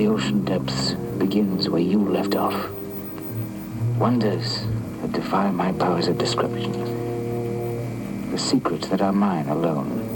The ocean depths begins where you left off. Wonders that defy my powers of description. The secrets that are mine alone.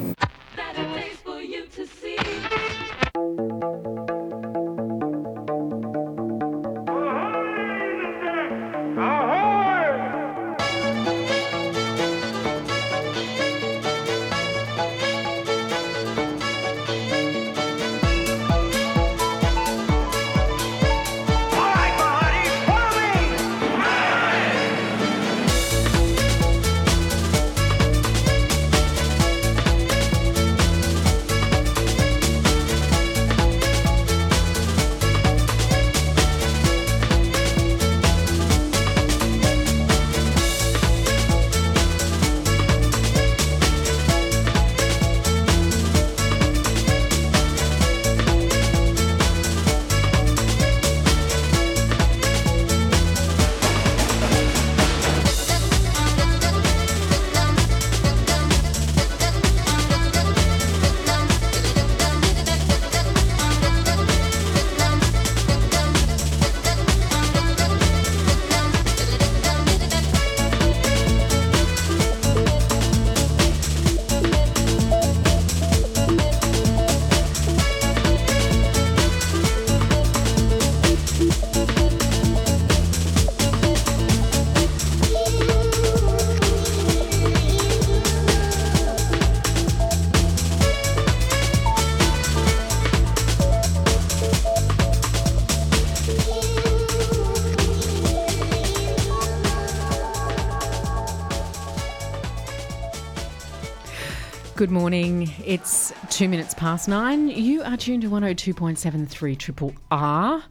Good morning. It's two minutes past nine. You are tuned to 102.73 Triple R.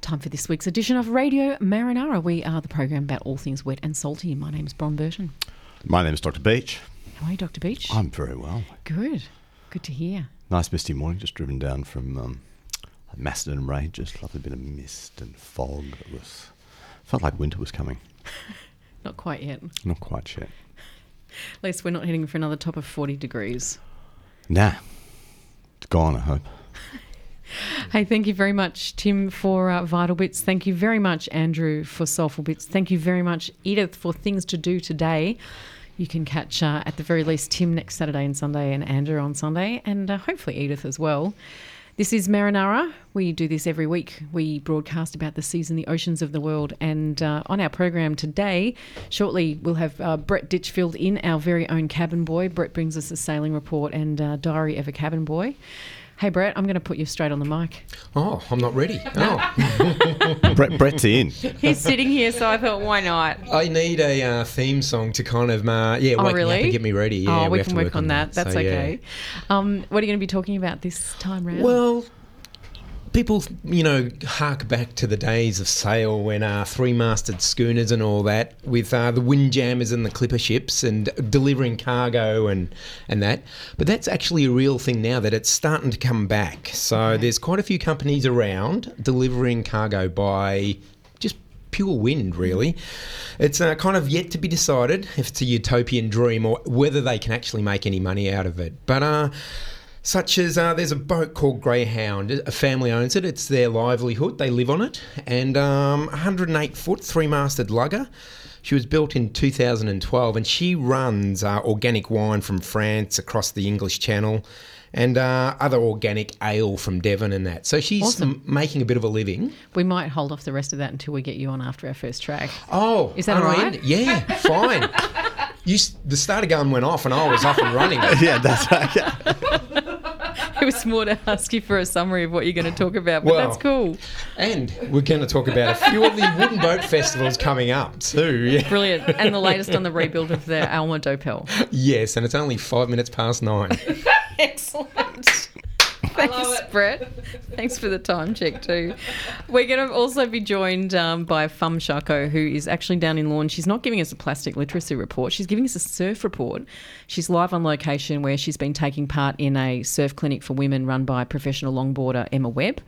Time for this week's edition of Radio Marinara. We are the program about all things wet and salty. My name's Bron Burton. My name's Dr. Beach. How are you, Dr. Beach? I'm very well. Good. Good to hear. Nice misty morning, just driven down from um, Macedon Ranges. Lovely bit of mist and fog. It was felt like winter was coming. Not quite yet. Not quite yet. At least we're not heading for another top of 40 degrees. Nah, it's gone. I hope. Hey, thank you very much, Tim, for uh, Vital Bits. Thank you very much, Andrew, for Soulful Bits. Thank you very much, Edith, for Things to Do Today. You can catch, uh, at the very least, Tim next Saturday and Sunday, and Andrew on Sunday, and uh, hopefully Edith as well. This is Marinara. We do this every week. We broadcast about the seas and the oceans of the world. And uh, on our program today, shortly, we'll have uh, Brett Ditchfield in, our very own cabin boy. Brett brings us a sailing report and uh, diary of a cabin boy. Hey, Brett, I'm going to put you straight on the mic. Oh, I'm not ready. Oh, Brett, Brett's in. He's sitting here, so I thought, why not? I need a uh, theme song to kind of, uh, yeah, Oh, wake me up really? and get me ready. Yeah, oh, we, have can to work, on that. That's So, yeah. okay. Um, what are you going to be talking about this time round? Well, people, you know, hark back to the days of sail when uh, three-masted schooners and all that, with uh, the windjammers and the clipper ships and delivering cargo and and that. But that's actually a real thing now that it's starting to come back. So there's quite a few companies around delivering cargo by just pure wind, really. It's uh, kind of yet to be decided if it's a utopian dream or whether they can actually make any money out of it. But uh, such as uh, there's a boat called Greyhound. A family owns it. It's their livelihood. They live on it. And um, 108 foot, three masted lugger. She was built in 2012 and she runs uh, organic wine from France across the English Channel and uh, other organic ale from Devon and that. So she's Awesome. m- making a bit of a living. we might hold off the rest of that until we get you on after our first track. Oh, Is that all right? right? in? Yeah, fine. You, the starter gun went off and I was up and running. yeah, that's okay. It was more to ask you for a summary of what you're going to talk about, but Well, that's cool. And we're going to talk about a few of the wooden boat festivals coming up too. Yeah. Brilliant. And the latest on the rebuild of the Alma Doepel. Yes, and it's only five minutes past nine. Excellent. Thanks, Brett. Thanks for the time check too. We're going to also be joined um, by Fam Charko, who is actually down in Lorne. She's not giving us a plastic literacy report. She's giving us a surf report. She's live on location where she's been taking part in a surf clinic for women run by professional longboarder Emma Webb.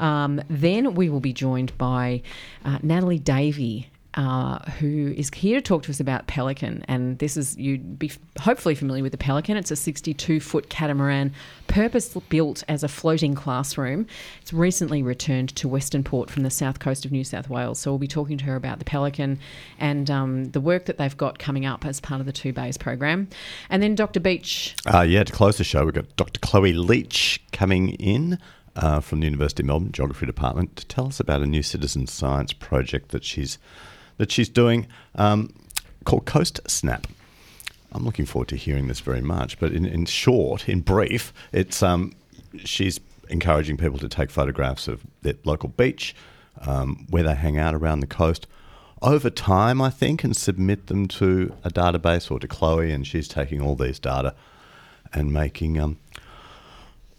Um, then we will be joined by uh, Natalie Davey uh, who is here to talk to us about Pelican. And this is, you'd be hopefully familiar with the Pelican. It's a 62 foot catamaran, purpose built as a floating classroom. It's recently returned to Western Port from the south coast of New South Wales. So we'll be talking to her about the Pelican and um, the work that they've got coming up as part of the Two Bays program. And then Dr. Beach. Uh, yeah, to close the show, we've got Dr. Chloe Leach coming in. Uh, from the University of Melbourne Geography Department to tell us about a new citizen science project that she's that she's doing um, called CoastSnap. I'm looking forward to hearing this very much. But in, in short, in brief, it's um, she's encouraging people to take photographs of their local beach, um, where they hang out around the coast, over time, I think, and submit them to a database or to Chloe, and she's taking all these data and making um,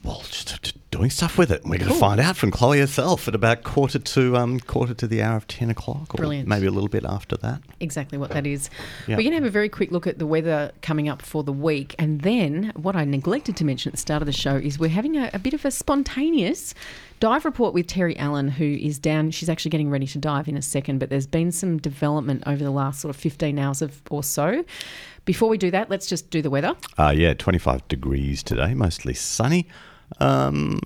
well, just doing stuff with it. We're going to find out from Chloe herself at about quarter to um, quarter to the hour of ten o'clock, or Brilliant. maybe a little bit after that. exactly what that is. We're going to have a very quick look at the weather coming up for the week. And then, what I neglected to mention at the start of the show is we're having a, a bit of a spontaneous dive report with Terry Allen, who is down. She's actually getting ready to dive in a second, but there's been some development over the last sort of 15 hours of, or so. Before we do that, let's just do the weather. Uh, yeah, 25 degrees today, mostly sunny. Um,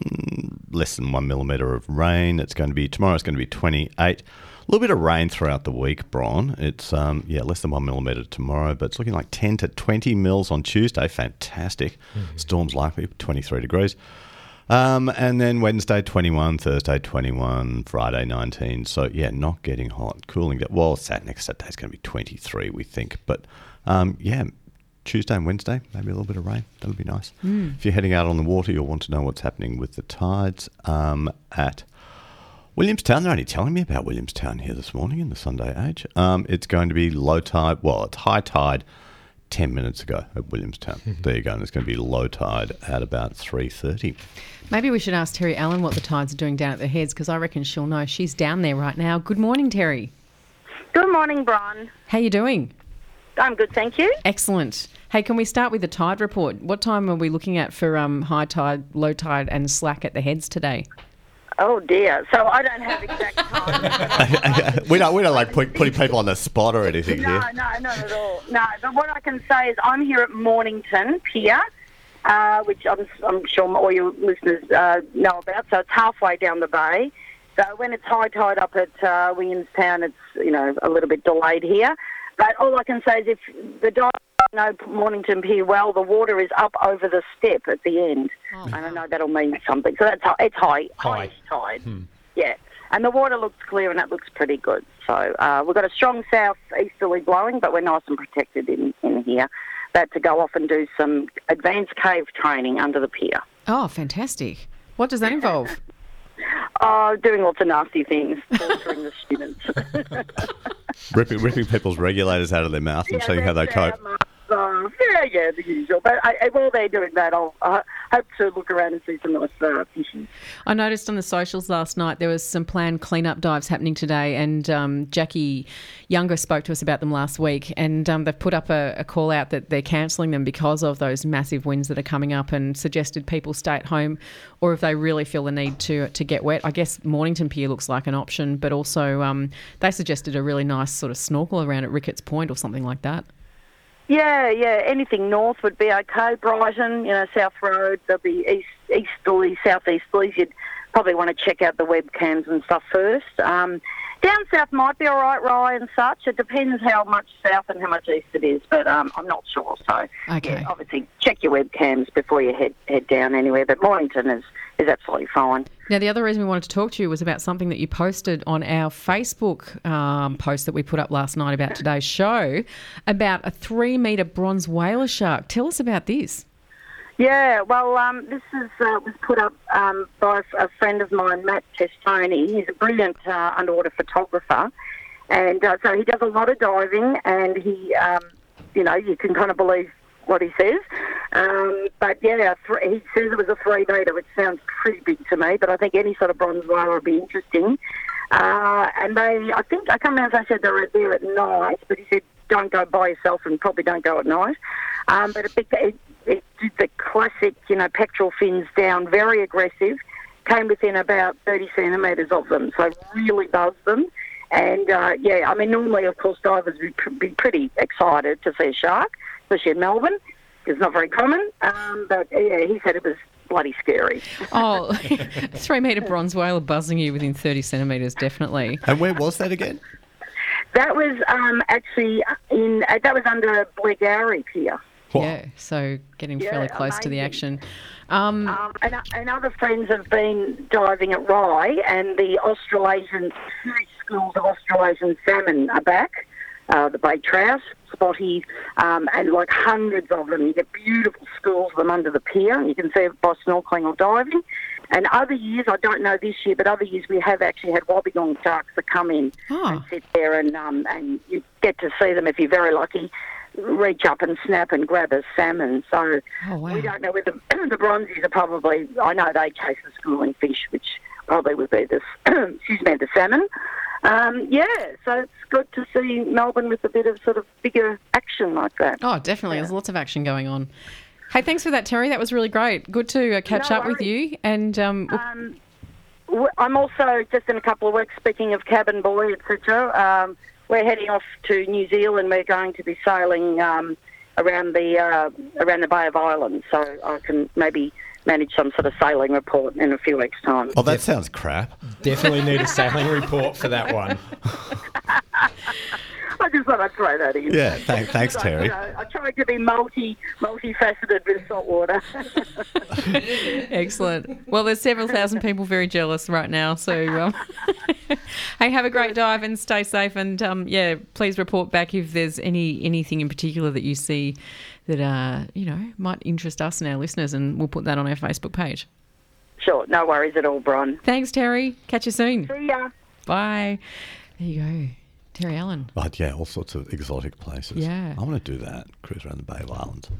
less than one millimetre of rain. It's going to be tomorrow. It's going to be 28. A little bit of rain throughout the week, Bron. It's um, yeah, less than one millimetre tomorrow, but it's looking like 10 to 20 mils on Tuesday. Fantastic. Storms likely 23 degrees. Um, and then Wednesday 21, Thursday 21, Friday 19. So yeah, not getting hot, cooling. Well, Sat next Saturday is going to be 23, we think. But um, yeah, Tuesday and Wednesday, maybe a little bit of rain. That'll be nice. If you're heading out on the water, you'll want to know what's happening with the tides um, at Williamstown. They're only telling me about Williamstown here this morning in the Sunday Age. Um, it's going to be low tide. Well, it's high tide. 10 minutes ago at Williamstown. there you go. And it's going to be low tide at about 3.30. Maybe we should ask Terry Allen what the tides are doing down at the heads because I reckon she'll know. She's down there right now. Good morning, Terry. Good morning, Bron. How you doing? I'm good, thank you. Excellent. Hey, can we start with the tide report? What time are we looking at for um, high tide, low tide, and slack at the heads today? Oh dear. So I don't have exact time. we don't, we don't like put, putting people on the spot or anything no, here. no, no, not at all. No, but what I can say is I'm here at Mornington Pier, uh, which I'm, I'm sure all your listeners uh, know about. So it's halfway down the bay. So when it's high tide up at uh, Williamstown, it's you know a little bit delayed here. But all I can say is if the dive know Mornington Pier well, the water is up over the step at the end, and I know that'll mean something. So that's it's high, High. tide. Yeah, and the water looks clear and it looks pretty good. So uh, we've got a strong south easterly blowing, but we're nice and protected in, in here. About to go off and do some advanced cave training under the pier. Oh, fantastic. What does that involve? Oh, doing lots of nasty things, torturing the students. Ripping, ripping people's regulators out of their mouth and showing how they cope. Uh, yeah, yeah, the usual. But I, I, while they're doing that, I'll uh, hope to look around and see some nice uh, fishes. I noticed on the socials last night there was some planned cleanup dives happening today, and um, Jackie Younger spoke to us about them last week, and um, they've put up a, a call out that they're cancelling them because of those massive winds that are coming up, and suggested people stay at home, or if they really feel the need to to get wet. I guess Mornington Pier looks like an option, but also um, they suggested a really nice sort of snorkel around at Ricketts Point or something like that. Yeah, yeah. Anything north would be okay. Brighton, you know, South Road. There'll be east, easterly, southeasterlies. You'd probably want to check out the webcams and stuff first. Um, down south might be all right, Rye and such. It depends how much south and how much east it is, but um, I'm not sure. So, Okay. yeah, obviously check your webcams before you head head down anywhere. But Mornington is is absolutely fine. Now, the other reason we wanted to talk to you was about something that you posted on our Facebook um, post that we put up last night about today's show about a three metre bronze whaler shark. Tell us about this. Yeah, well, um, this is, uh, was put up um, by a friend of mine, Matt Testoni. He's a brilliant uh, underwater photographer, and uh, so he does a lot of diving, and he, um, you know, you can kind of believe what he says. Um, but yeah, th- he says it was a three metre, which sounds pretty big to me. But I think any sort of bronze whale would be interesting. Uh, and they, I think, I can't remember if they said they were there at night, but he said don't go by yourself and probably don't go at night. Um, but it, it, it did the classic, you know, pectoral fins down, very aggressive, came within about 30 centimetres of them, so really buzzed them. And uh, yeah, I mean, normally, of course, divers would pr- be pretty excited to see a shark, especially in Melbourne. It's not very common, um, but yeah, he said it was bloody scary. Oh, three metre bronze whale buzzing you within 30 centimetres, definitely. And where was that again? That was um, actually in uh, that was under Blairgowrie Pier. Yeah, so getting Yeah, fairly close to the action. Um, Um, and, and other friends have been diving at Rye, and the Australasian huge schools of Australasian salmon are back. Uh, the bay trout, spotty, um, and like hundreds of them. You get beautiful schools of them under the pier, you can see it by snorkeling or diving. And other years, I don't know this year, but other years we have actually had wobbegong sharks that come in Oh. and sit there, and um, and you get to see them if you're very lucky. Reach up and snap and grab a salmon. So Oh, wow. we don't know whether the bronzies are probably. I know they chase the schooling fish, which probably would be the excuse me the salmon. Um, yeah, so it's good to see Melbourne with a bit of sort of bigger action like that. Oh, definitely. There's lots of action going on. Hey, thanks for that, Terry. That was really great. Good to uh, catch No up with you. And um, Um, I'm also just in a couple of weeks. Speaking of cabin boy, etc. We're heading off to New Zealand. We're going to be sailing um, around the uh, around the Bay of Islands, so I can maybe manage some sort of sailing report in a few weeks' time. Oh, that sounds crap. Definitely need a sailing report for that one. I just thought I'd throw that in. Yeah, thank, thanks, So, Terry. you know, I tried to be multi multifaceted with saltwater. excellent. Well, there's several thousand people very jealous right now. So, um, hey, have a great dive and stay safe. And um, yeah, please report back if there's any anything in particular that you see that uh, you know might interest us and our listeners, and we'll put that on our Facebook page. sure, no worries at all, Bron. Thanks, Terry. Catch you soon. See ya. Bye. There you go, Terry Allen. But yeah, all sorts of exotic places. Yeah. I want to do that. Cruise around the Bay of Islands.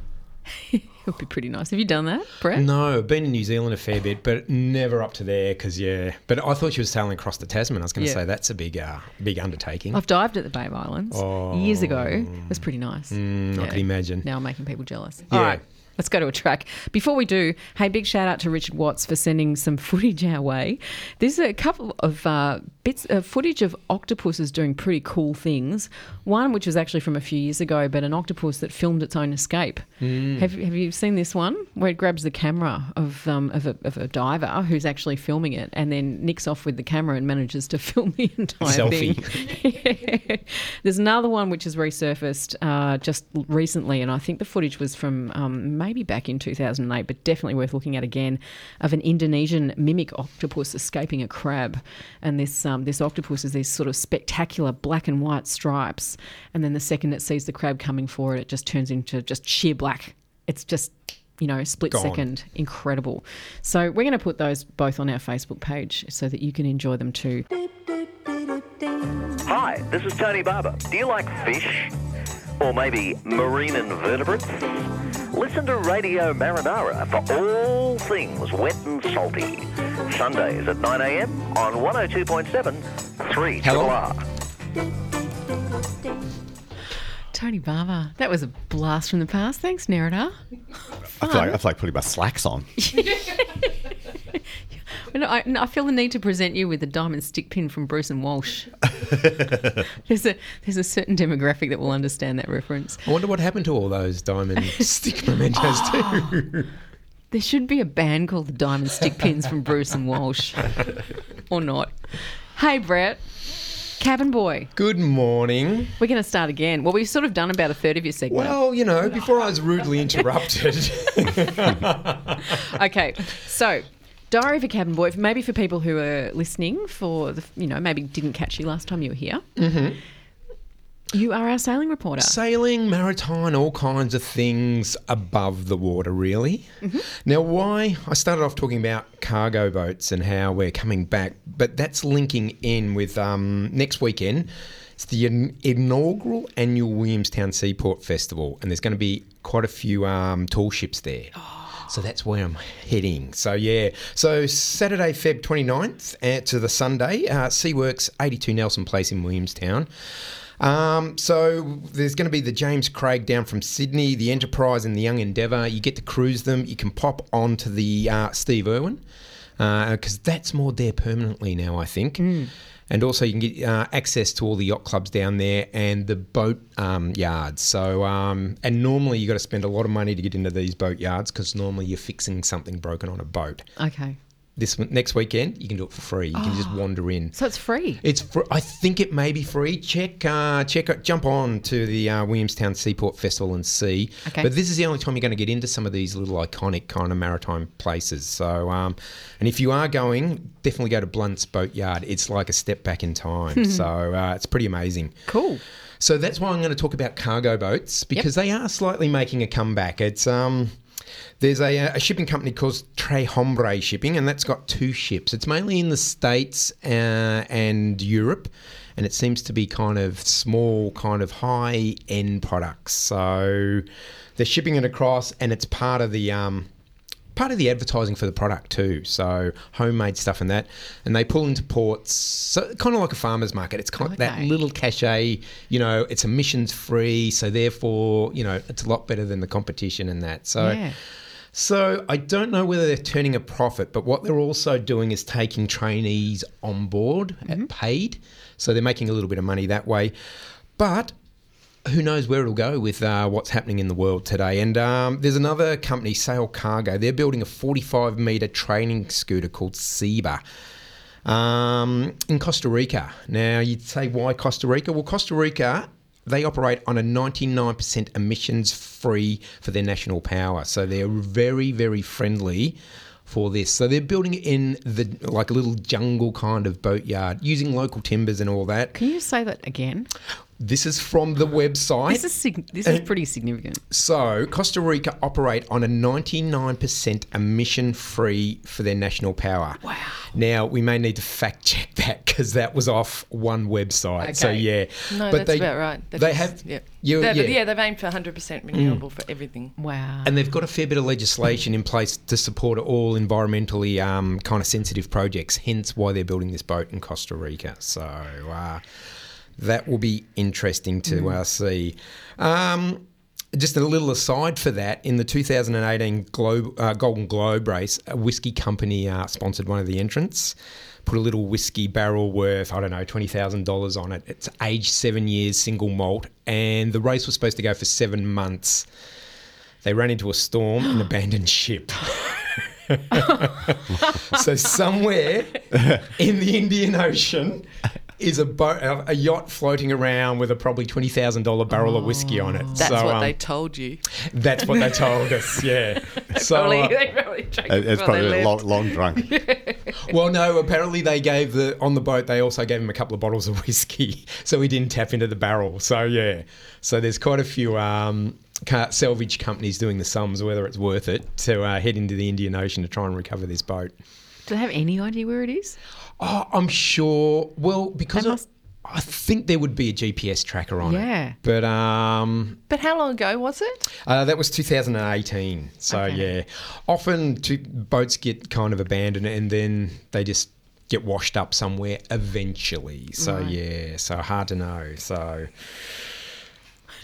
It would be pretty nice. Have you done that, Brett? No, I've been in New Zealand a fair bit, but never up to there because yeah. But I thought she was sailing across the Tasman. I was going to Yeah. say that's a big, uh, big undertaking. I've dived at the Bay of Islands years ago. It was pretty nice. Mm, I can imagine. Now I'm making people jealous. Yeah. All right. Let's go to a track. Before we do, hey, big shout out to Richard Watts for sending some footage our way. There's a couple of uh, bits of footage of octopuses doing pretty cool things. One, which was actually from a few years ago, but an octopus that filmed its own escape. Have, have you seen this one where it grabs the camera of, um, of, a, of a diver who's actually filming it and then nicks off with the camera and manages to film the entire Selfie. thing? There's another one which has resurfaced uh, just recently, and I think the footage was from um, maybe back in 2008, but definitely worth looking at again, of an Indonesian mimic octopus escaping a crab. And this um, this octopus is these sort of spectacular black and white stripes, and then the second it sees the crab coming for it, it just turns into just sheer black. It's just you know, split Gone. second, incredible. So we're going to put those both on our Facebook page so that you can enjoy them too. Hi, this is Tony Barber. Do you like fish? Or maybe marine invertebrates? Listen to Radio Marinara for all things wet and salty. Sundays at 9am on 102.7 3 Hello? R. Tony Barber, that was a blast from the past. Thanks, Nerida. I feel, like, I feel like putting my slacks on. I, I feel the need to present you with a diamond stick pin from Bruce and Walsh. there's a there's a certain demographic that will understand that reference. I wonder what happened to all those diamond stick mementos oh. too. There should be a band called the Diamond Stick Pins from Bruce and Walsh, or not. Hey, Brett, cabin boy, Good morning. we're going to start again. Well, we've sort of done about a third of your segment. Well, you know, before I was rudely interrupted. Okay, so Diary of a Cabin Boy, maybe for people who are listening, for the you know maybe didn't catch you last time you were here. Mm-hmm. You are our sailing reporter. Sailing, maritime, all kinds of things above the water, really. Now, why? I started off talking about cargo boats and how we're coming back, but that's linking in with um, next weekend. It's the inaugural annual Williamstown Seaport Festival, and there's going to be quite a few um, tall ships there. So that's where I'm heading. So yeah, so Saturday, Feb 29th uh, to the Sunday, uh, Seaworks 82 Nelson Place in Williamstown. Um, so there's going to be the James Craig down from Sydney, the Enterprise and the Young Endeavour. You get to cruise them. You can pop onto the uh, Steve Irwin because that's moored there permanently now, I think. And also, you can get uh, access to all the yacht clubs down there and the boat um, yards. So, um, and normally you've got to spend a lot of money to get into these boat yards because normally you're fixing something broken on a boat. Okay. This next weekend, you can do it for free. You can just wander in. So it's free. It's fr- I think it may be free. Check, uh, check, it- jump on to the uh, Williamstown Seaport Festival and see. Okay. But this is the only time you're going to get into some of these little iconic kind of maritime places. So, um, and if you are going, definitely go to Blunt's Boatyard. It's like a step back in time. so uh, it's pretty amazing. Cool. So that's why I'm going to talk about cargo boats because they are slightly making a comeback. It's um, there's a, a shipping company called Tre Hombre Shipping, and that's got two ships. It's mainly in the States uh, and Europe, and it seems to be kind of small, kind of high end products. So they're shipping it across, and it's part of the um, part of the advertising for the product too. So homemade stuff and that, and they pull into ports, so kind of like a farmer's market. It's kind of that little cachet. You know, it's emissions free, so therefore, you know, it's a lot better than the competition and that. So. Yeah. So I don't know whether they're turning a profit, but what they're also doing is taking trainees on board at paid. So they're making a little bit of money that way. But who knows where it'll go with uh, what's happening in the world today. And um, there's another company, Sail Cargo. They're building a 45 metre training schooner called Ceiba um, in Costa Rica. Now, you'd say, why Costa Rica? Well, Costa Rica, they operate on a 99% emissions free for their national power. So they're very, very friendly for this. So they're building in the like a little jungle kind of boatyard using local timbers and all that. Can you say that again? This is from the website. This is sig- this is pretty significant. So, Costa Rica operate on a 99% emission free for their national power. Wow. Now, we may need to fact check that because that was off one website. So, yeah. No, But that's about right. That they is- have. yeah. You, They- yeah. yeah, they've aimed for 100% renewable for everything. Wow. And they've got a fair bit of legislation in place to support all environmentally um, kind of sensitive projects, hence why they're building this boat in Costa Rica. So uh, that will be interesting to uh, see. Um, just a little aside for that, in the 2018 Globe, uh, Golden Globe race, a whiskey company uh, sponsored one of the entrants. Put a little whiskey barrel worth, I don't know, $20,000 on it. It's aged seven years, single malt, and the race was supposed to go for seven months. They ran into a storm and abandoned ship. so somewhere in the Indian Ocean is a boat, a a yacht floating around with a probably twenty thousand dollar barrel of whiskey on it. That's so, what um, they told you. That's what they told us. Yeah. so Probably, uh, they probably drank It- it It's before they probably a long, left. long drunk. well, no. Apparently, they gave the on the boat. They also gave him a couple of bottles of whiskey, so he didn't tap into the barrel. So yeah. So there's quite a few um, salvage companies doing the sums whether it's worth it to uh, head into the Indian Ocean to try and recover this boat. Do they have any idea where it is? Oh, I'm sure. Well, because They I- I think there would be a GPS tracker on it. Yeah. it. But um, But how long ago was it? uh, that was 2018. So Okay. yeah, often two, boats get kind of abandoned and then they just get washed up somewhere eventually. So Right. yeah, so hard to know. So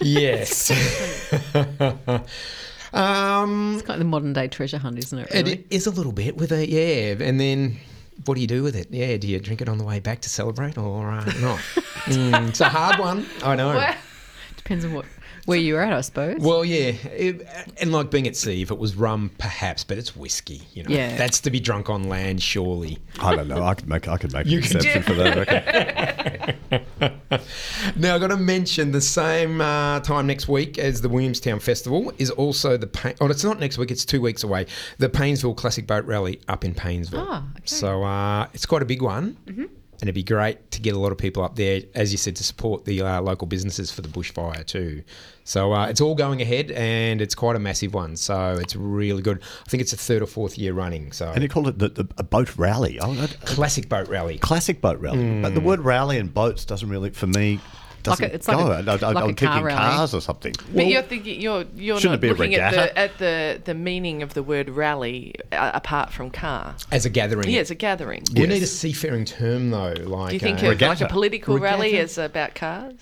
yes. um, It's kind of the modern day treasure hunt, isn't it? it Really? is a little bit with a yeah, and then what do you do with it? Yeah, do you drink it on the way back to celebrate or uh, not? Mm, it's a hard one. I know. Depends on what where you're at, I suppose. Well, yeah, it, and like being at sea, if it was rum, perhaps, but it's whiskey. You know, Yeah. that's to be drunk on land, surely. I don't know. I could make I could make an You could- exception for that. I. Now, I've got to mention the same uh, time next week as the Williamstown Festival is also the. Pa- oh, it's not next week; it's two weeks away. The Paynesville Classic Boat Rally up in Paynesville. Ah, okay. So uh, it's quite a big one. And it'd be great to get a lot of people up there, as you said, to support the uh, local businesses for the bushfire too. So uh, it's all going ahead, and it's quite a massive one. So it's really good. I think it's the third or fourth year running. So And they called it the, the, a boat rally. Oh, that- classic boat rally. classic boat rally. But Hmm. the word rally and boats doesn't really, for me, doesn't Like a- it's like go. a- I- I- like a I'm car thinking rally. cars or something. But you're thinking you're you're Shouldn't not it be a looking at the at the the meaning of the word rally uh, apart from car. As a gathering. Yeah, as a gathering. We need a seafaring term though, like Do you think uh, of like a Regatta. political rally is about cars?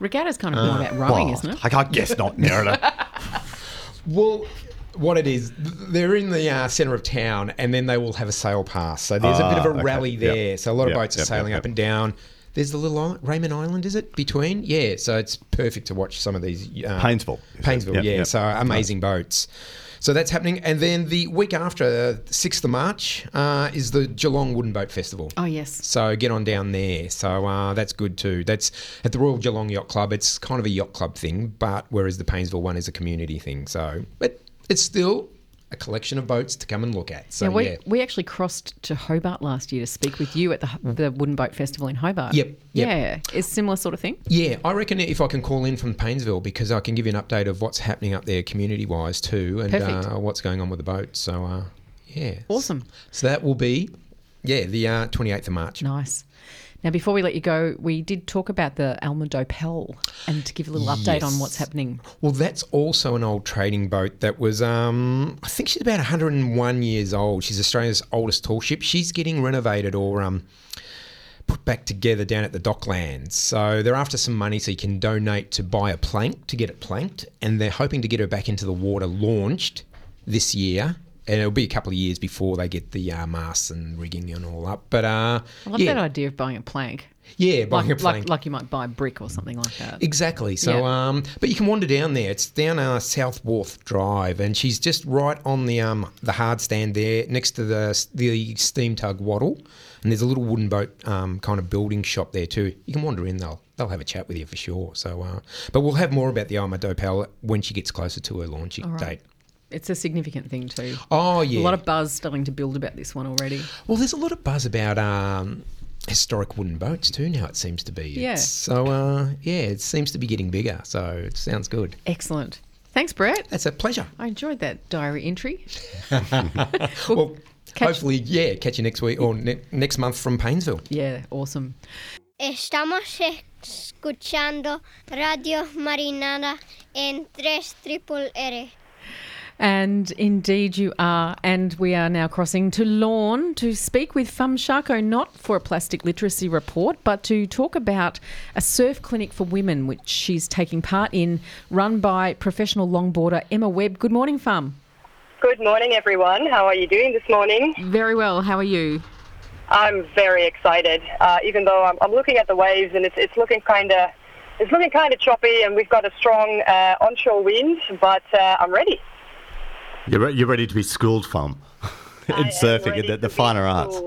Regatta's kind of more about rowing, Well, isn't it? I, I guess not, Nerida. Well, what it is, they're in the uh, centre of town, and then they will have a sail pass. So there's a bit of Ah, a okay. rally Yep. there. So a lot of Yep, boats are yep, sailing yep, up and down. There's the little island, Raymond Island, is it between? Yeah, so it's perfect to watch some of these. Uh, Paynesville, you. Paynesville, Yep, yeah. yep. So amazing boats. So that's happening, and then the week after, uh, sixth of March, uh, is the Geelong Wooden Boat Festival. Oh yes. So get on down there. So uh, that's good too. That's at the Royal Geelong Yacht Club. It's kind of a yacht club thing, but whereas the Paynesville one is a community thing. So, but it's still a collection of boats to come and look at. So yeah, we, yeah. we actually crossed to Hobart last year to speak with you at the the Wooden Boat Festival in Hobart. Yep, yep. Yeah, it's similar sort of thing. Yeah, I reckon if I can call in from Paynesville because I can give you an update of what's happening up there community wise too and uh, what's going on with the boats. So, uh, yeah. Awesome. So that will be, yeah, the uh, 28th of March. Nice. Now, before we let you go, we did talk about the Alma Doepel and to give a little update on what's happening. Well, that's also an old trading boat that was, um, I think she's about 101 years old. She's Australia's oldest tall ship. She's getting renovated or um, put back together down at the docklands. So they're after some money so you can donate to buy a plank to get it planked. And they're hoping to get her back into the water launched this year. And it'll be a couple of years before they get the uh, masts and rigging and all up. But uh, I love yeah, that idea of buying a plank. yeah, buying Like, a plank. like, like you might buy a brick or something like that. Exactly. So, Yeah. um, but you can wander down there. It's down uh, South Wharf Drive, and she's just right on the um the hard stand there, next to the the steam tug Wattle. And there's a little wooden boat um, kind of building shop there too. You can wander in. They'll they'll have a chat with you for sure. So, uh, but we'll have more about the Alma Doepel when she gets closer to her launching right. date. It's a significant thing too. Oh yeah. A lot of buzz starting to build about this one already. Well, there's a lot of buzz about um, historic wooden boats too now. It seems to be. Yeah. It's- So uh, yeah, it seems to be getting bigger. So it sounds good. Excellent. Thanks, Brett. That's a pleasure. I enjoyed that diary entry. Well, catch- hopefully, yeah, catch you next week or ne- next month from Paynesville. Yeah, awesome. Estamos escuchando Radio Marinara en 3 triple R. And indeed, you are. And we are now crossing to Lorne to speak with Fam Charko, not for a plastic literacy report, but to talk about a surf clinic for women, which she's taking part in, run by professional longboarder Emma Webb. Good morning, Fam. Good morning, everyone. How are you doing this morning? Very well. How are you? I'm very excited, uh, even though I'm, I'm looking at the waves and it's, it's looking kind of it's looking kind of choppy, and we've got a strong uh, onshore wind. But uh, I'm ready. You're, re- you're ready to be schooled, Fam, in am surfing and the, the finer arts.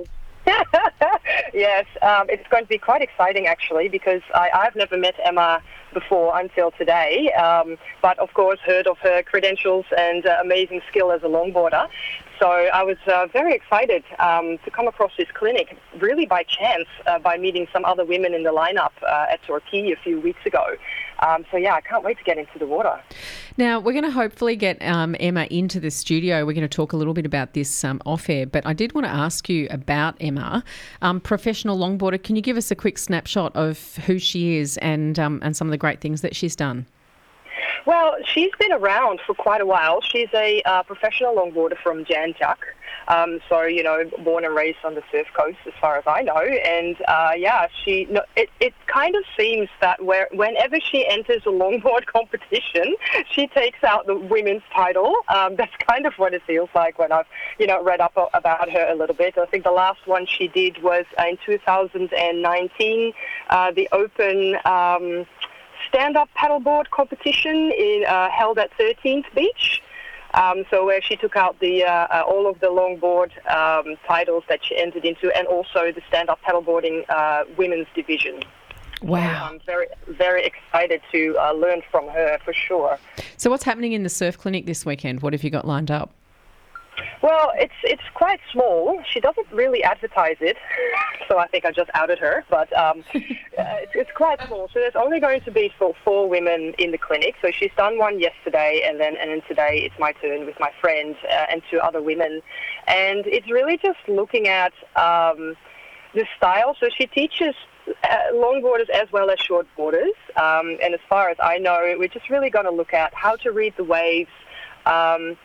yes, um, it's going to be quite exciting actually because I, I've never met Emma before until today, um, but of course heard of her credentials and uh, amazing skill as a longboarder. So I was uh, very excited um, to come across this clinic, really by chance, uh, by meeting some other women in the lineup uh, at Torquay a few weeks ago. Um, so yeah, I can't wait to get into the water. Now, we're going to hopefully get um, Emma into the studio. We're going to talk a little bit about this um, off air, but I did want to ask you about Emma, um, professional longboarder. Can you give us a quick snapshot of who she is and, um, and some of the great things that she's done? Well, she's been around for quite a while. She's a uh, professional longboarder from Jan Juc. Um, so, you know, born and raised on the surf coast, as far as I know. And uh, yeah, she. No, it, it kind of seems that where, whenever she enters a longboard competition, she takes out the women's title. Um, that's kind of what it feels like when I've, you know, read up about her a little bit. I think the last one she did was in 2019, uh, the Open. Um, stand-up paddleboard competition in, uh, held at 13th Beach. Um, so where she took out the uh, uh, all of the longboard um, titles that she entered into, and also the stand-up paddleboarding uh, women's division. Wow. I'm very very excited to uh, learn from her for sure. So, what's happening in the surf clinic this weekend? What have you got lined up? Well, it's it's quite small. She doesn't really advertise it, so I think I just outed her. But um, uh, it's, it's quite small. So there's only going to be for four women in the clinic. So she's done one yesterday, and then and then today it's my turn with my friend uh, and two other women, and it's really just looking at. Um, the style. So she teaches uh, longboarders as well as shortboarders. Um, and as far as I know, we're just really going to look at how to read the waves. Um,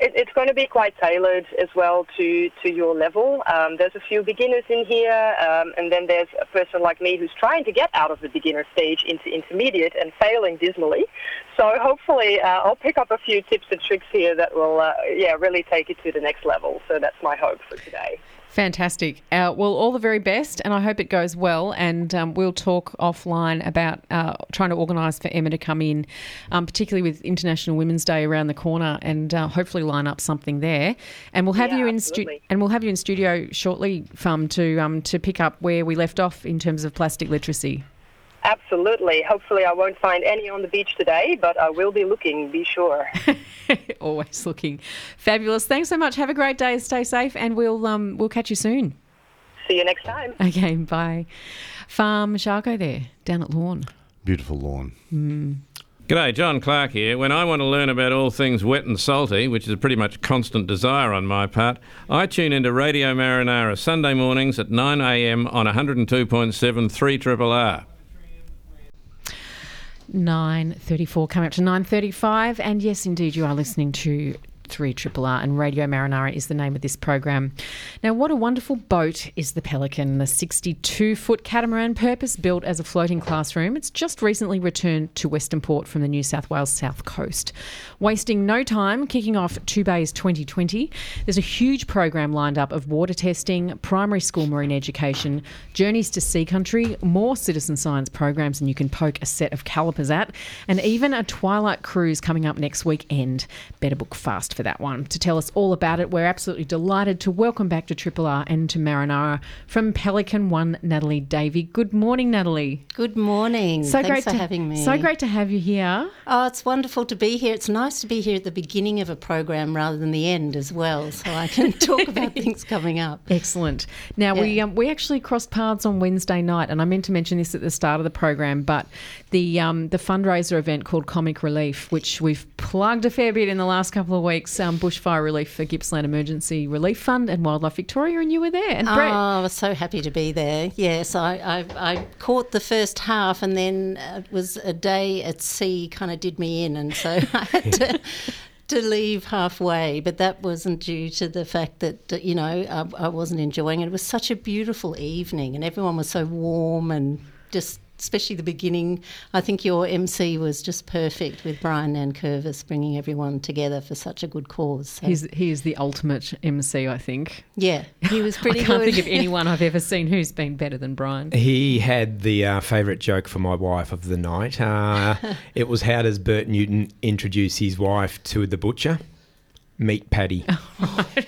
it, it's going to be quite tailored as well to, to your level. Um, there's a few beginners in here, um, and then there's a person like me who's trying to get out of the beginner stage into intermediate and failing dismally. So hopefully, uh, I'll pick up a few tips and tricks here that will, uh, yeah, really take it to the next level. So that's my hope for today. Fantastic. Uh, well, all the very best, and I hope it goes well. And um, we'll talk offline about uh, trying to organise for Emma to come in, um, particularly with International Women's Day around the corner, and uh, hopefully line up something there. And we'll have Yeah, you in stu- and we'll have you in studio shortly, Fam, to um, to pick up where we left off in terms of plastic literacy. Absolutely. Hopefully, I won't find any on the beach today, but I will be looking, be sure. Always looking fabulous. Thanks so much. Have a great day. Stay safe, and we'll um, we'll catch you soon. See you next time. Okay, bye. Fam Charko there down at Lorne. Beautiful Lorne. G'day, John Clark here. When I want to learn about all things wet and salty, which is a pretty much constant desire on my part, I tune into Radio Marinara Sunday mornings at 9am on 102.7 3 Triple R. 9.34 coming up to 9.35 and yes indeed you are listening to 3 Triple R and Radio Marinara is the name of this program. Now, what a wonderful boat is the Pelican, the 62 foot catamaran purpose built as a floating classroom. It's just recently returned to Western Port from the New South Wales south coast. Wasting no time, kicking off Two Bays 2020, there's a huge program lined up of water testing, primary school marine education, journeys to sea country, more citizen science programs than you can poke a set of calipers at, and even a twilight cruise coming up next weekend. Better book fast for that one. To tell us all about it, we're absolutely delighted to welcome back to Triple R and to Marinara from Pelican One, Natalie Davey. Good morning, Natalie. Good morning. So Thanks great for to, having me. So great to have you here. Oh, it's wonderful to be here. It's nice to be here at the beginning of a program rather than the end as well, so I can talk about things coming up. Excellent. Now we um, we actually crossed paths on Wednesday night, and I meant to mention this at the start of the program, but the um, the fundraiser event called Comic Relief, which we've plugged a fair bit in the last couple of weeks, um, bushfire relief for Gippsland Emergency Relief Fund and Wildlife Victoria, and you were there, and. Oh, I was so happy to be there. Yes, I, I, I caught the first half, and then it was a day at sea kind of did me in, and so I had to. To leave halfway, but that wasn't due to the fact that uh, you know I, I wasn't enjoying it. It was such a beautiful evening, and everyone was so warm and just, especially the beginning. I think your MC was just perfect with Brian Nankervis bringing everyone together for such a good cause. So, He's he is the ultimate MC, I think. yeah, he was pretty I can't good. think of anyone I've ever seen who's been better than Brian. He had the uh, favourite joke for my wife of the night. Uh, it was how does Bert Newton introduce his wife to the butcher? Meat patty. I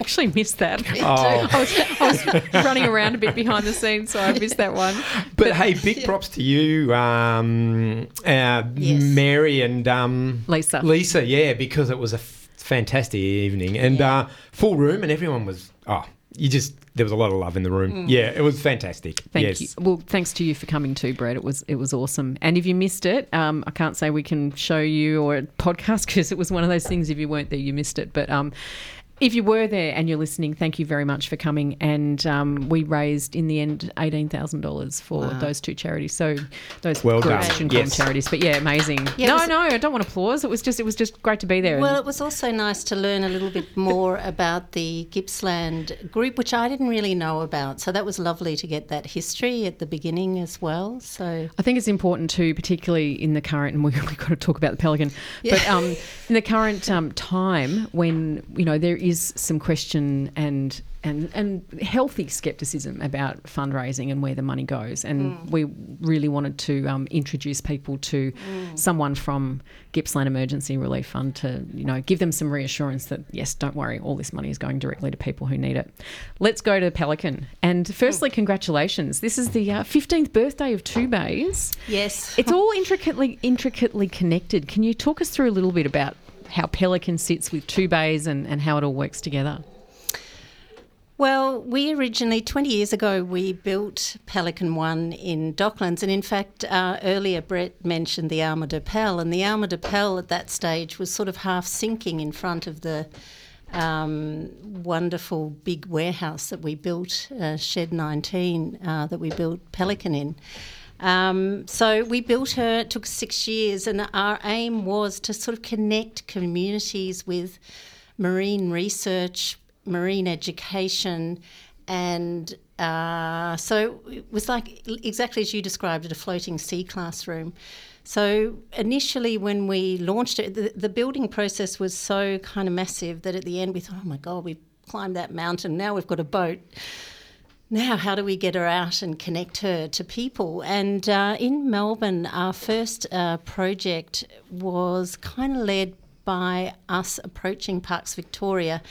actually missed that. Oh. I, was, I was running around a bit behind the scenes, so I missed that one. But hey, big props to you, um, uh, Mary and um, Lisa. Lisa, yeah, because it was a f- fantastic evening and uh, full room, and everyone was oh, you just there was a lot of love in the room. Mm. Yeah, it was fantastic. Thank yes. you. Well, thanks to you for coming too, Brett. It was it was awesome. And if you missed it, um, I can't say we can show you or podcast because it was one of those things. If you weren't there, you missed it. But um, if you were there and you're listening, thank you very much for coming. And um, we raised in the end eighteen thousand dollars for Wow. those two charities. So those Well groups done. and Yes. charities. But yeah, amazing. Yeah, no, was- no, I don't want applause. It was just it was just great to be there. Well, And- it was also nice to learn a little bit more about the Gippsland group, which I didn't really know about. So that was lovely to get that history at the beginning as well. So I think it's important too, particularly in the current, and we- we've got to talk about the pelican, but um, in the current um, time when you know there is some question and and and healthy skepticism about fundraising and where the money goes, and Mm. we really wanted to um, introduce people to Mm. someone from Gippsland Emergency Relief Fund to you know give them some reassurance that yes, don't worry, all this money is going directly to people who need it. Let's go to Pelican, and firstly, congratulations! This is the uh, fifteenth birthday of Two Bays. yes, It's all intricately intricately connected. Can you talk us through a little bit about how Pelican sits with two bays and, and how it all works together? Well, we originally, 20 years ago, we built Pelican One in Docklands. And in fact, uh, earlier Brett mentioned the Alma Doepel, and the Alma Doepel at that stage was sort of half sinking in front of the um, wonderful big warehouse that we built, uh, Shed 19, uh, that we built Pelican in. Um, so we built her, it took six years, and our aim was to sort of connect communities with marine research, marine education, and uh, so it was like exactly as you described it a floating sea classroom. So initially, when we launched it, the, the building process was so kind of massive that at the end we thought, oh my God, we've climbed that mountain, now we've got a boat now how do we get her out and connect her to people? And uh, in Melbourne, our first uh, project was kind of led by us approaching Parks Victoria,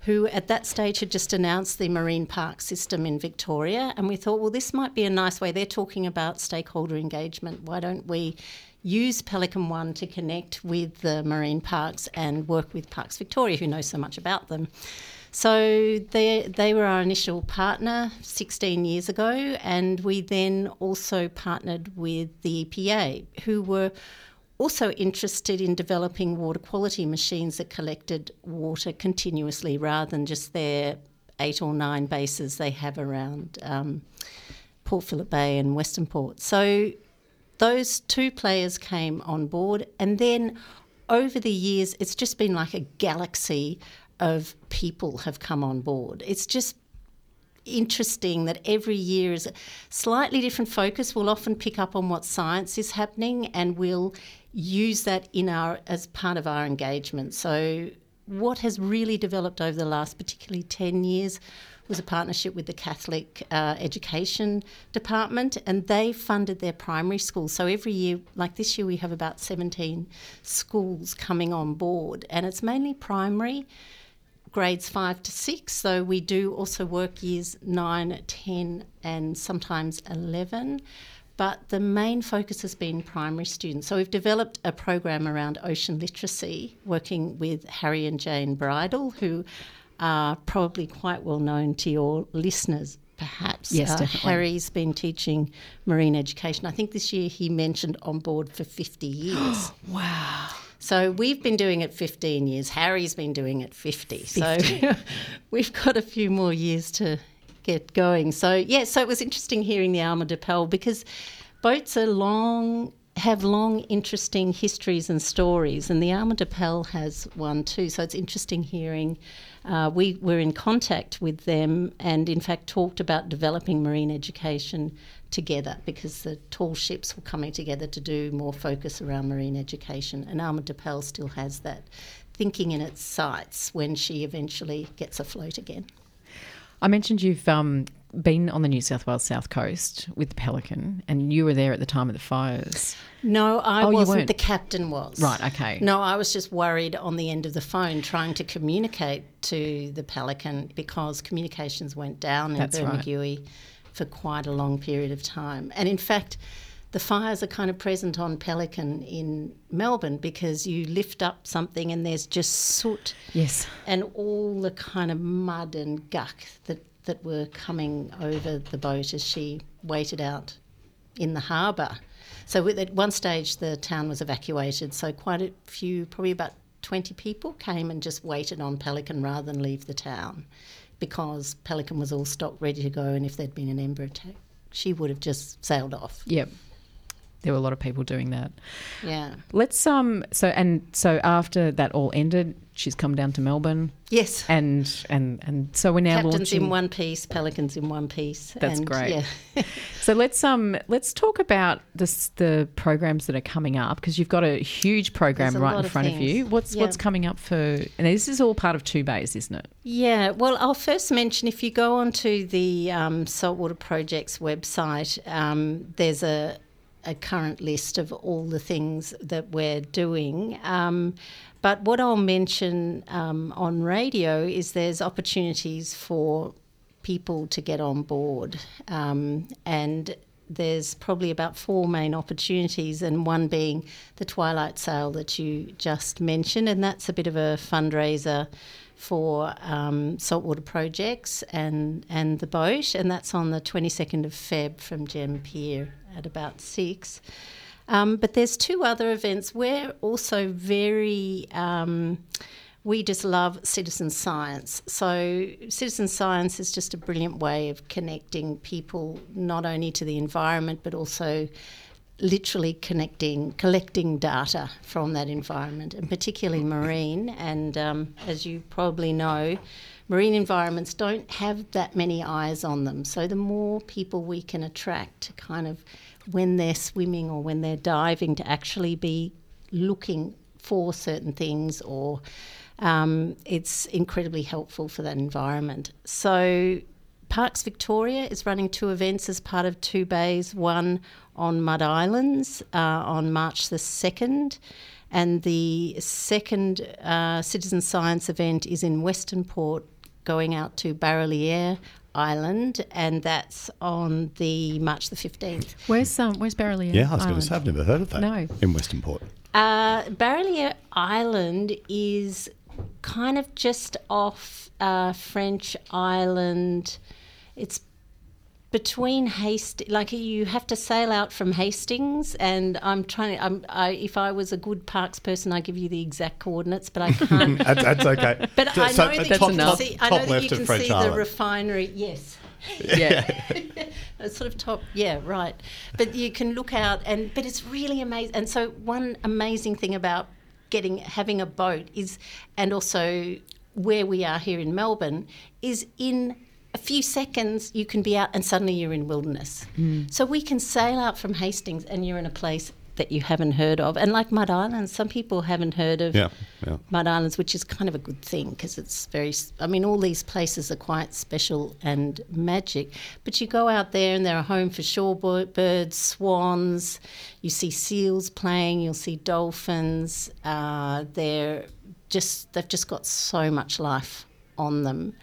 who at that stage had just announced the marine park system in Victoria. And we thought, well, this might be a nice way. They're talking about stakeholder engagement. Why don't we? Use Pelican One to connect with the marine parks and work with Parks Victoria, who know so much about them. So they they were our initial partner 16 years ago, and we then also partnered with the EPA, who were also interested in developing water quality machines that collected water continuously rather than just their eight or nine bases they have around um, Port Phillip Bay and Western Port. So those two players came on board, and then over the years, it's just been like a galaxy of people have come on board. It's just interesting that every year is a slightly different focus. We'll often pick up on what science is happening and we'll use that in our as part of our engagement. So what has really developed over the last particularly 10 years was a partnership with the Catholic uh, Education Department, and they funded their primary schools. So every year, like this year, we have about 17 schools coming on board, and it's mainly primary grades five to six, though we do also work years nine, 10, and sometimes 11. But the main focus has been primary students. So we've developed a program around ocean literacy, working with Harry and Jane Bridle, who are probably quite well known to your listeners perhaps. Yes, Uh, definitely. Harry's been teaching marine education. I think this year he mentioned on board for 50 years. wow. So we've been doing it 15 years. Harry's been doing it 50. 50. So we've got a few more years to get going. So yeah, so it was interesting hearing the Alma Doepel because boats are long have long interesting histories and stories and the Alma Doepel has one too. So it's interesting hearing uh, we were in contact with them and in fact talked about developing marine education together because the tall ships were coming together to do more focus around marine education. And Alma Doepel still has that thinking in its sights when she eventually gets afloat again. I mentioned you've um, been on the New South Wales south coast with the Pelican, and you were there at the time of the fires. No, I Oh, wasn't. The captain was. Right, okay. No, I was just worried on the end of the phone trying to communicate to the Pelican because communications went down in That's right. For quite a long period of time. And in fact, the fires are kind of present on Pelican in Melbourne because you lift up something and there's just soot Yes. and all the kind of mud and guck that, that were coming over the boat as she waited out in the harbour. So at one stage, the town was evacuated. So quite a few, probably about 20 people, came and just waited on Pelican rather than leave the town because Pelican was all stocked, ready to go. And if there'd been an ember attack, she would have just sailed off. Yep. There were a lot of people doing that. Yeah. Let's um so and so after that all ended, she's come down to Melbourne. Yes. And and and so we're now Captain's launching in one piece, Pelicans in one piece. That's and, great. Yeah. So let's um let's talk about this the programs that are coming up because you've got a huge program There's right in of front of things. you. What's Yeah. what's coming up for and this is all part of two bays, isn't it? Yeah, well, I'll first mention if you go onto the um, Saltwater Projects website, um, there's a, a current list of all the things that we're doing. Um, but what I'll mention um, on radio is there's opportunities for people to get on board. Um, and there's probably about four main opportunities, and one being the Twilight Sail that you just mentioned, and that's a bit of a fundraiser for um, saltwater projects and, and the boat, and that's on the 22nd of Feb from Gem Pier at about six. Um, but there's two other events. We're also very um, we just love citizen science. So, citizen science is just a brilliant way of connecting people not only to the environment but also literally connecting, collecting data from that environment, and particularly marine. And um, as you probably know, marine environments don't have that many eyes on them. So the more people we can attract to kind of when they're swimming or when they're diving to actually be looking for certain things or um, it's incredibly helpful for that environment. So Parks Victoria is running two events as part of Two Bays, one on Mud Islands uh, on March the 2nd, and the second uh, citizen science event is in Western Port, going out to Barrallier Island, and that's on the March the 15th. Where's um, Where's Barrallier? Yeah, I was going to Island? say, I've never heard of that. No. In Western Port. Uh, Barrallier Island is kind of just off uh, French Island. It's between Hastings, like you have to sail out from Hastings, and I'm trying. to- I'm, I, if I was a good parks person, I'd give you the exact coordinates, but I can't. That's- that's okay. But So- I know so that that's you can top- see. I know that you can French see the refinery. Yes. Yeah. It's sort of top, yeah, right. But you can look out, and but it's really amazing. And so, one amazing thing about getting having a boat is, and also where we are here in Melbourne, is in a few seconds you can be out, and suddenly you're in wilderness. So we can sail out from Hastings, and you're in a place that you haven't heard of. And like Mud Islands, some people haven't heard of Yeah, yeah. Mud Islands, which is kind of a good thing because it's very, I mean, all these places are quite special and magic. But you go out there and they're a home for shorebirds, swans, you see seals playing, you'll see dolphins. Uh, they're just, they've just got so much life on them.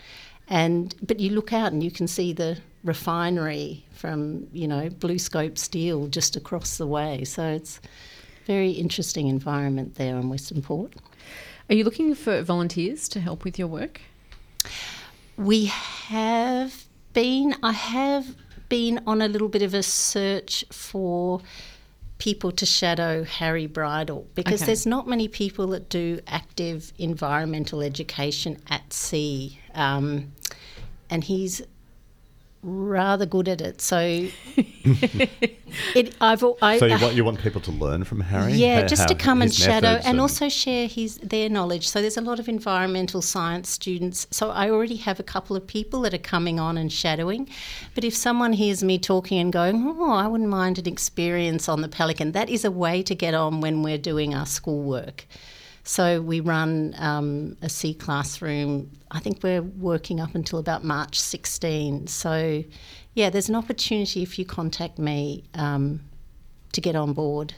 And, but you look out and you can see the refinery from, you know, BlueScope Steel just across the way. So it's very interesting environment there on Western Port. Are you looking for volunteers to help with your work? We have been, I have been on a little bit of a search for people to shadow Harry Bridle because Okay. there's not many people that do active environmental education at sea. Um, and he's rather good at it. So it, I've, I, so you want, you want people to learn from Harry? yeah, How- just to come and shadow methods and also share his their knowledge. So there's a lot of environmental science students. So I already have a couple of people that are coming on and shadowing. But if someone hears me talking and going, "Oh, I wouldn't mind an experience on the Pelican," that is a way to get on when we're doing our schoolwork. So we run um, a C classroom. I think we're working up until about March 16. So, yeah, there's an opportunity if you contact me um, to get on board.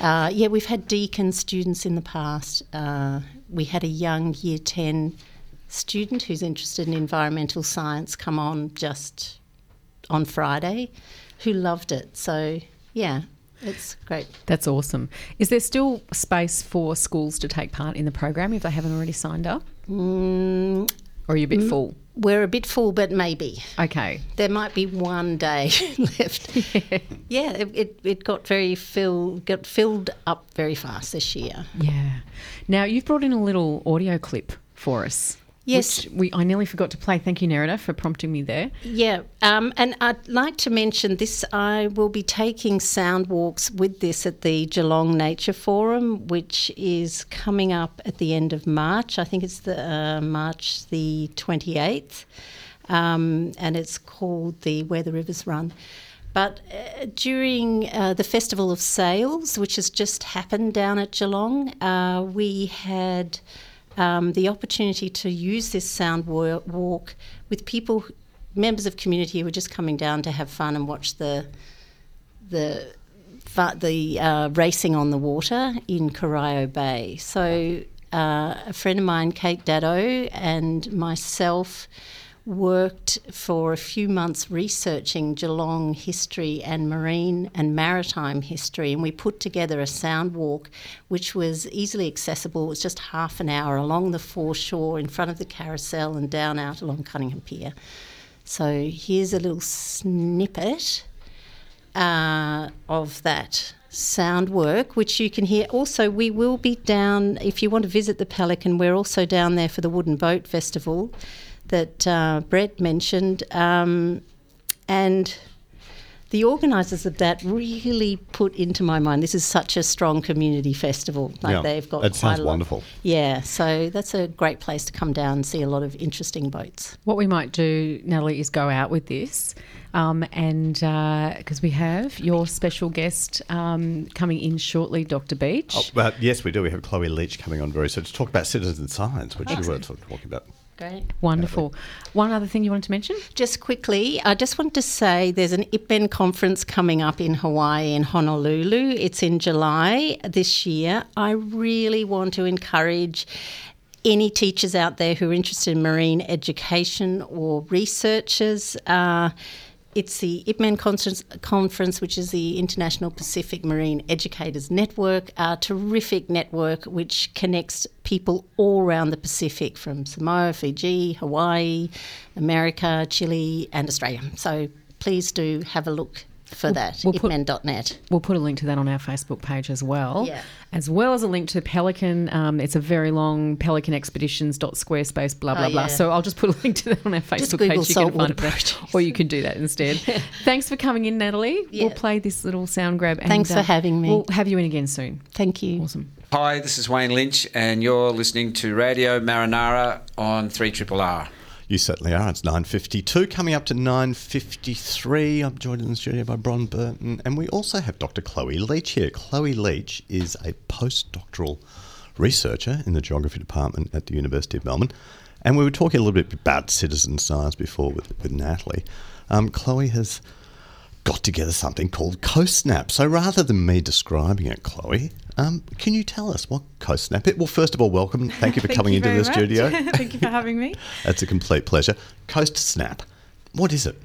Uh, yeah, we've had Deakin students in the past. Uh, we had a young year 10 student who's interested in environmental science come on just on Friday who loved it. So, yeah, it's great. That's awesome. Is there still space for schools to take part in the program if they haven't already signed up? Mm, Or are you a bit mm, full? We're a bit full, but maybe. Okay. There might be one day left. Yeah, it, it, it got very fill, got filled up very fast this year. Yeah. Now you've brought in a little audio clip for us. Yes. which we I nearly forgot to play. Thank you, Nerida, for prompting me there. Yeah, um, and I'd like to mention this. I will be taking sound walks with this at the Geelong Nature Forum, which is coming up at the end of March. I think it's the uh, March the twenty eighth, um, and it's called the Where the Rivers Run. But uh, during uh, the Festival of Sails, which has just happened down at Geelong, uh, we had um, the opportunity to use this sound wa- walk with people, members of community who were just coming down to have fun and watch the the the uh, racing on the water in Corio Bay. So uh, a friend of mine, Kate Dado, and myself worked for a few months researching Geelong history and marine and maritime history, and we put together a sound walk which was easily accessible. It was just half an hour along the foreshore in front of the carousel and down out along Cunningham Pier. So here's a little snippet uh, of that sound work, which you can hear. Also, we will be down, if you want to visit the Pelican, we're also down there for the Wooden Boat Festival that uh, Brett mentioned. Um, and the organisers of that really put into my mind this is such a strong community festival. Like Yeah, they've got that quite sounds a lot- wonderful. Yeah, so that's a great place to come down and see a lot of interesting boats. What we might do, Natalie, is go out with this. Um, and because we have your special guest um, coming in shortly, Dr. Beach. Oh, but yes, we do. We have Chloe Leach coming on very soon to talk about citizen science, which you were Excellent. sort talking about. Great. Wonderful. One other thing you wanted to mention? Just quickly, I just want to say there's an IPMEN conference coming up in Hawaii in Honolulu. It's in July this year. I really want to encourage any teachers out there who are interested in marine education or researchers. Uh, it's the IPMEN conference, which is the International Pacific Marine Educators Network, a terrific network which connects people all around the Pacific from Samoa, Fiji, Hawaii, America, Chile, and Australia. So please do have a look for We'll- that, we'll put- ipmen.net. We'll put a link to that on our Facebook page as well. Yeah. As well as a link to Pelican. Um, it's a very long pelicanexpeditions.squarespace, blah, blah, Oh, blah. yeah. So I'll just put a link to that on our Facebook Just page. Google You can saltwater find it. Or you can do that instead. Thanks for coming in, Natalie. We'll play this little sound grab. And, Thanks for uh, having me. We'll have you in again soon. Thank you. Awesome. Hi, this is Wayne Lynch, and you're listening to Radio Marinara on 3 R. You certainly are. It's 9.52. Coming up to 9.53, I'm joined in the studio by Bron Burton. And we also have Dr. Chloe Leach here. Chloe Leach is a postdoctoral researcher in the geography department at the University of Melbourne. And we were talking a little bit about citizen science before with, with Natalie. Um, Chloe has got together something called CoastSnap. So rather than me describing it, Chloe, um, can you tell us what CoastSnap is? Well, first of all, welcome. Thank you for coming you into the much. studio. Thank you for having me. It's a complete pleasure. CoastSnap. What is it?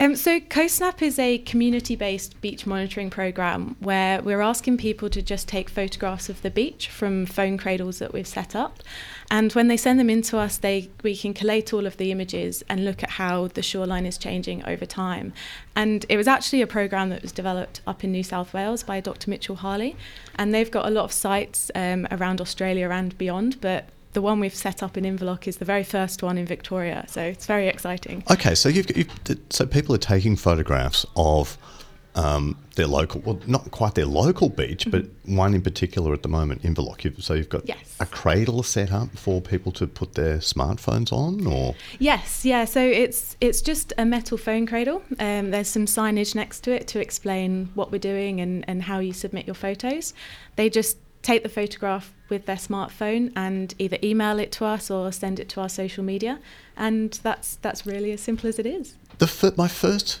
Um, so, CoastSnap is a community based beach monitoring program where we're asking people to just take photographs of the beach from phone cradles that we've set up. And when they send them in to us, they, we can collate all of the images and look at how the shoreline is changing over time. And it was actually a program that was developed up in New South Wales by Dr. Mitchell Harley. And they've got a lot of sites um, around Australia and beyond, but the one we've set up in Inverloch is the very first one in Victoria. So it's very exciting. Okay, so you've, you've so people are taking photographs of um, their local, well, not quite their local beach, but one in particular at the moment, Inverloch. You've, so you've got Yes. a cradle set up for people to put their smartphones on, or Yes, yeah. So it's it's just a metal phone cradle. Um, there's some signage next to it to explain what we're doing and, and how you submit your photos. They just take the photograph with their smartphone and either email it to us or send it to our social media, and that's that's really as simple as it is. the fir- my first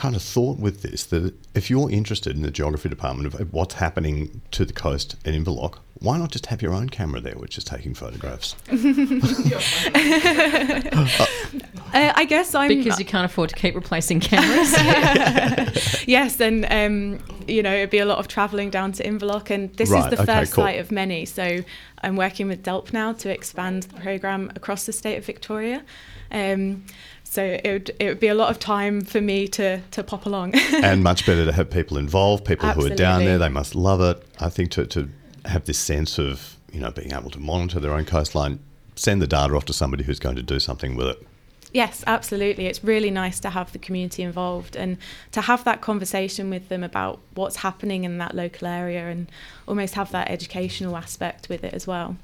kind of thought with this that if you're interested in the geography department of what's happening to the coast at Inverloch, why not just have your own camera there, which is taking photographs? Uh, I guess I'm Because you can't afford to keep replacing cameras. yes, and um, you know it'd be a lot of travelling down to Inverloch, and this Right, is the okay, first cool. site of many. So I'm working with DELWP now to expand the program across the state of Victoria. Um, so it would it would be a lot of time for me to to pop along. and much better to have people involved, people who are down there, they must love it. I think to, to have this sense of, you know, being able to monitor their own coastline, send the data off to somebody who's going to do something with it. Yes, absolutely. It's really nice to have the community involved and to have that conversation with them about what's happening in that local area and almost have that educational aspect with it as well.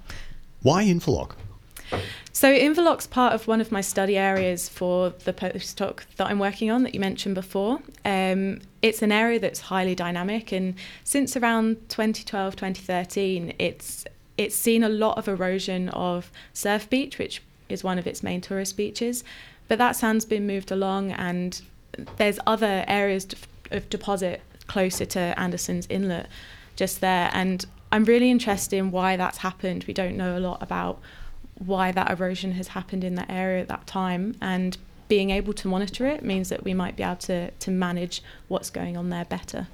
Why Inverloch? So Inverloch's part of one of my study areas for the postdoc that I'm working on that you mentioned before. Um, it's an area that's highly dynamic and since around 2012, 2013, it's it's seen a lot of erosion of Surf Beach, which is one of its main tourist beaches. But that sand's been moved along and there's other areas of deposit closer to Anderson's Inlet just there. And I'm really interested in why that's happened. We don't know a lot about why that erosion has happened in that area at that time. And being able to monitor it means that we might be able to, to manage what's going on there better.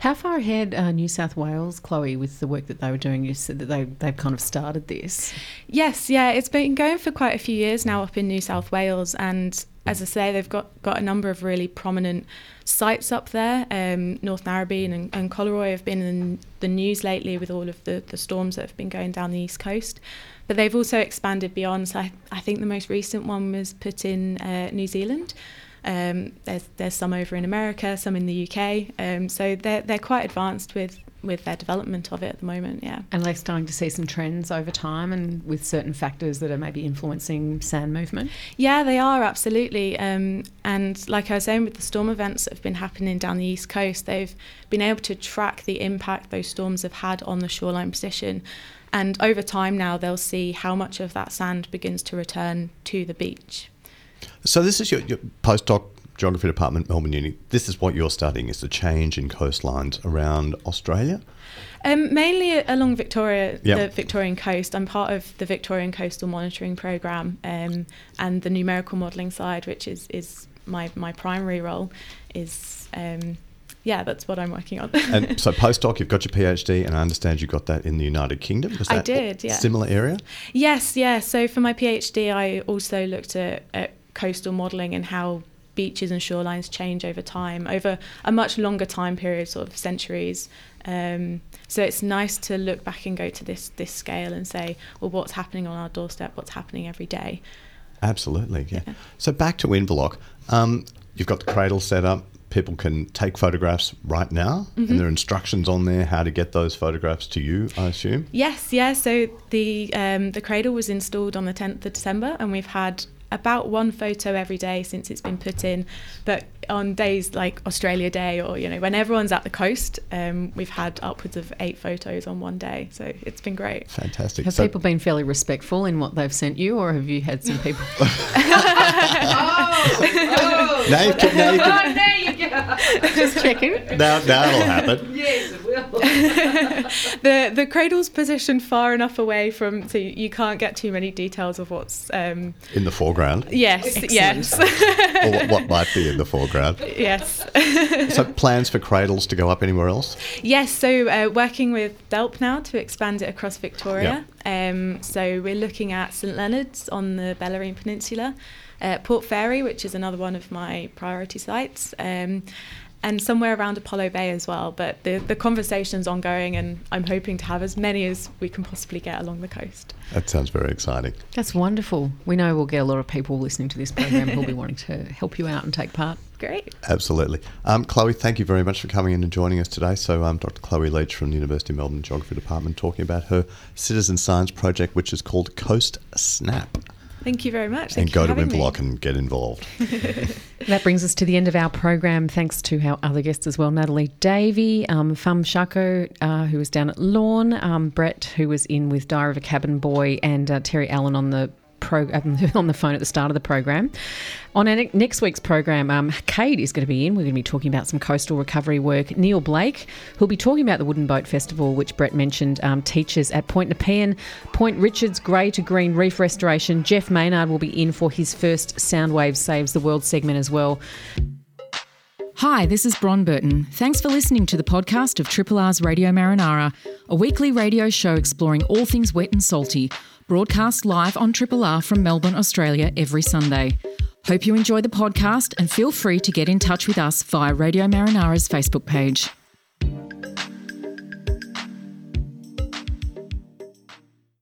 How far ahead are New South Wales, Chloe, with the work that they were doing? You said that they, they've kind of started this. Yes, yeah, it's been going for quite a few years now up in New South Wales, and as I say, they've got, got a number of really prominent sites up there. Um, North Narrabeen and, and Collaroy have been in the news lately with all of the, the storms that have been going down the east coast. But they've also expanded beyond. So I, I think the most recent one was put in uh, New Zealand. Um, there's there's some over in America, some in the UK. Um, so they're they're quite advanced with with their development of it at the moment. Yeah. And they're starting to see some trends over time and with certain factors that are maybe influencing sand movement. Yeah, they are absolutely. Um, and like I was saying, with the storm events that have been happening down the east coast, they've been able to track the impact those storms have had on the shoreline position. And over time now, they'll see how much of that sand begins to return to the beach. So this is your, your postdoc geography department, Melbourne Uni. This is what you're studying: is the change in coastlines around Australia. Um, mainly along Victoria, Yep. the Victorian coast. I'm part of the Victorian Coastal Monitoring Programme um, and the numerical modelling side, which is, is my, my primary role, is um, yeah, that's what I'm working on. And so postdoc, you've got your PhD, and I understand you got that in the United Kingdom. Was I did, yeah. Similar area. Yes, yeah. So for my PhD, I also looked at, at coastal modelling and how beaches and shorelines change over time, over a much longer time period, sort of centuries. Um, so it's nice to look back and go to this this scale and say, well, what's happening on our doorstep? What's happening every day? Absolutely, yeah. So back to Inverloch. Um, you've got the cradle set up. People can take photographs right now, Mhm. and there are instructions on there how to get those photographs to you. I assume. Yes, yeah. So the um, the cradle was installed on the 10th of December, and we've had about one photo every day since it's been put in. But on days like Australia Day, or you know when everyone's at the coast, um, we've had upwards of eight photos on one day. So it's been great. Fantastic. Have So- people been fairly respectful in what they've sent you, or have you had some people? Now you can- now you can- Oh, there you go. Just checking. Now, now it'll happen. Yes, it will. the the cradle's positioned far enough away from so you can't get too many details of what's um, In the foreground. yes yes or what, what might be in the foreground. Yes So plans for cradles to go up anywhere else? Yes, so uh, working with DELWP now to expand it across Victoria. Um, so we're looking at St Leonard's on the Bellarine Peninsula, uh, Port Fairy, which is another one of my priority sites, um, and somewhere around Apollo Bay as well. But the, the conversation's ongoing, and I'm hoping to have as many as we can possibly get along the coast. That sounds very exciting. That's wonderful. We know we'll get a lot of people listening to this program who'll be wanting to help you out and take part. Great. Absolutely. Um, Chloe, thank you very much for coming in and joining us today. So, um, Dr. Chloe Leach from the University of Melbourne Geography Department talking about her citizen science project, which is called Coast Snap. Thank you very much. and Thank go to for having me. And get involved. That brings us to the end of our program. Thanks to our other guests as well Natalie Davey, um, Fam Charko, uh, who was down at Lorne, um, Brett, who was in with Diary of a Cabin Boy, and uh, Terry Allen on the pro- on the phone at the start of the program. On our ne- next week's program, um, Cade is going to be in. We're going to be talking about some coastal recovery work. Neil Blake, who'll be talking about the Wooden Boat Festival, which Brett mentioned, um, teaches at Point Nepean, Point Richards, Grey to Green Reef Restoration. Jeff Maynard will be in for his first Soundwave Saves the World segment as well. Hi, this is Bron Burton. Thanks for listening to the podcast of Triple R's Radio Marinara, a weekly radio show exploring all things wet and salty, broadcast live on Triple R from Melbourne, Australia every Sunday. Hope you enjoy the podcast and feel free to get in touch with us via Radio Marinara's Facebook page.